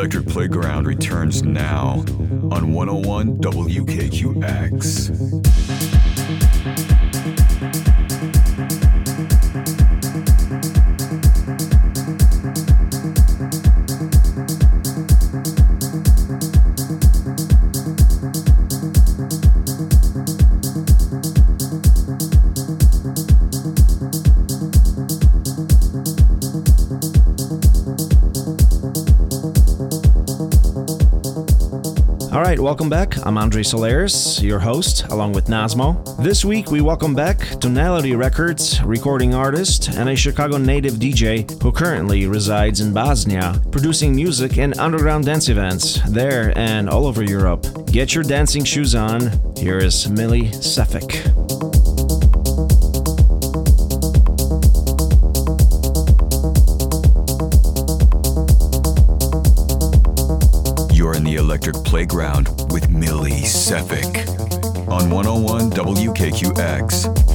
Electric Playground returns now on 101 WKQX. Right, welcome back. I'm Andre Solaris, your host, along with Nasmo. This week, we welcome back Tonality Records, recording artist, and a Chicago native DJ who currently resides in Bosnia, producing music and underground dance events there and all over Europe. Get your dancing shoes on. Here is Millie Sefik. Electric Playground with Millie Sefik on 101 WKQX.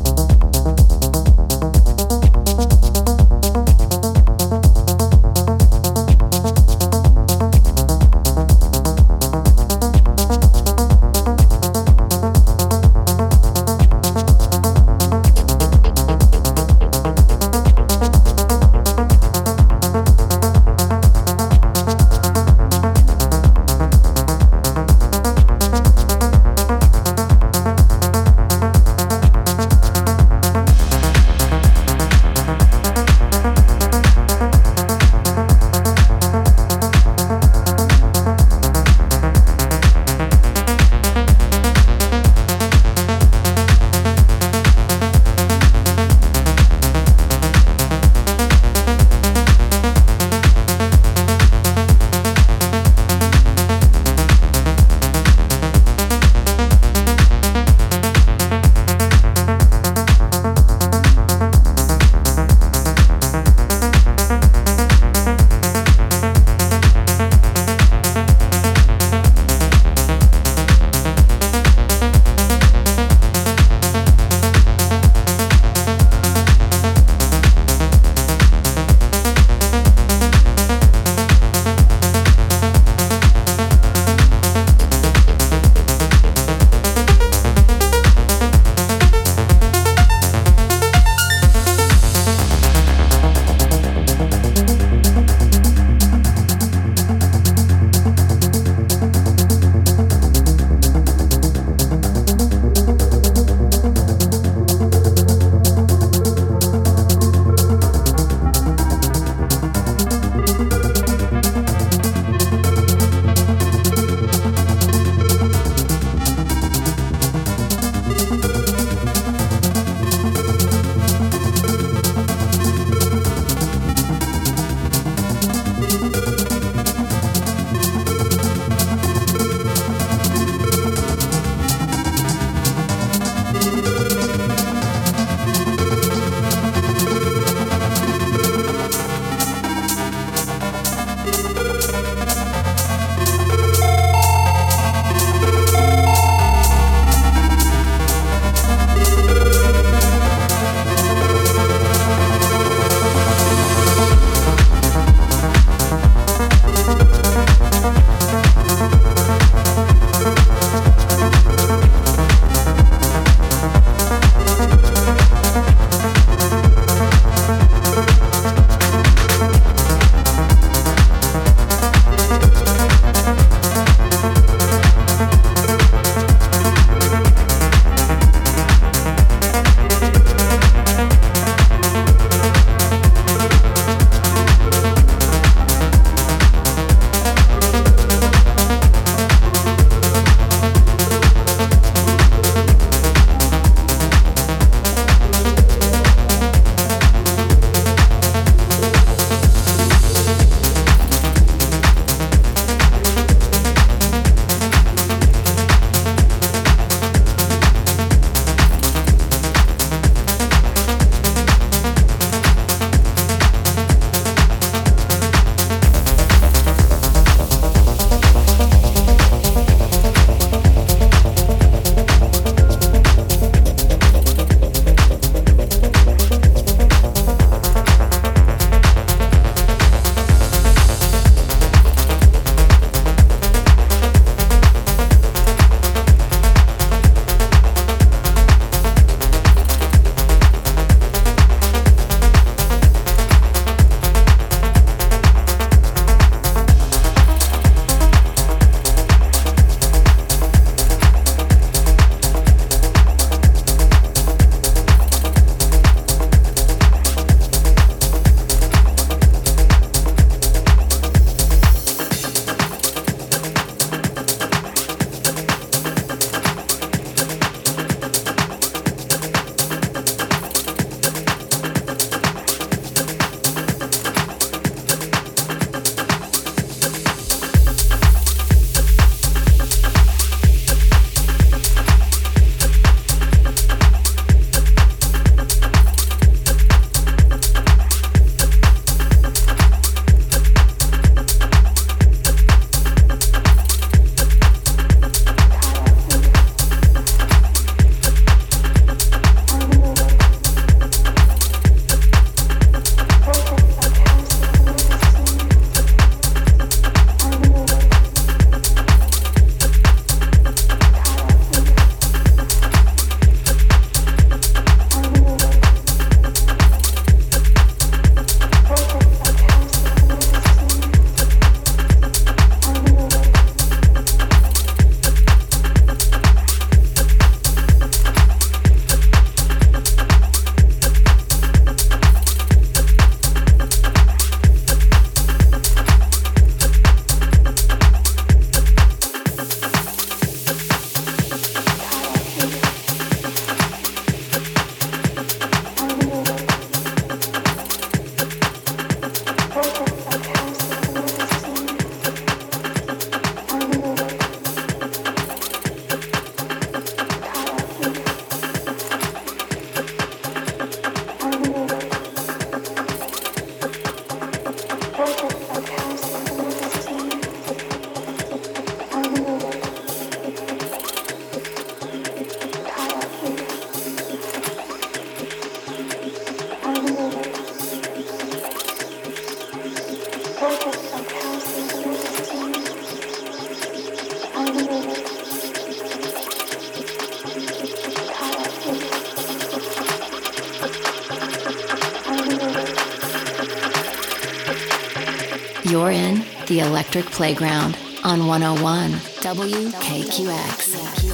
The Electric Playground on 101 WKQX.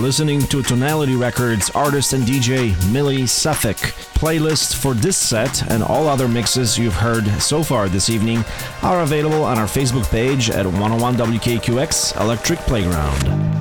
Listening to Tonality Records artist and DJ Millie Sefik. Playlist for this set and all other mixes you've heard so far this evening are available on our Facebook page at 101 WKQX Electric. Playground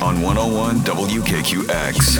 on 101 WKQX.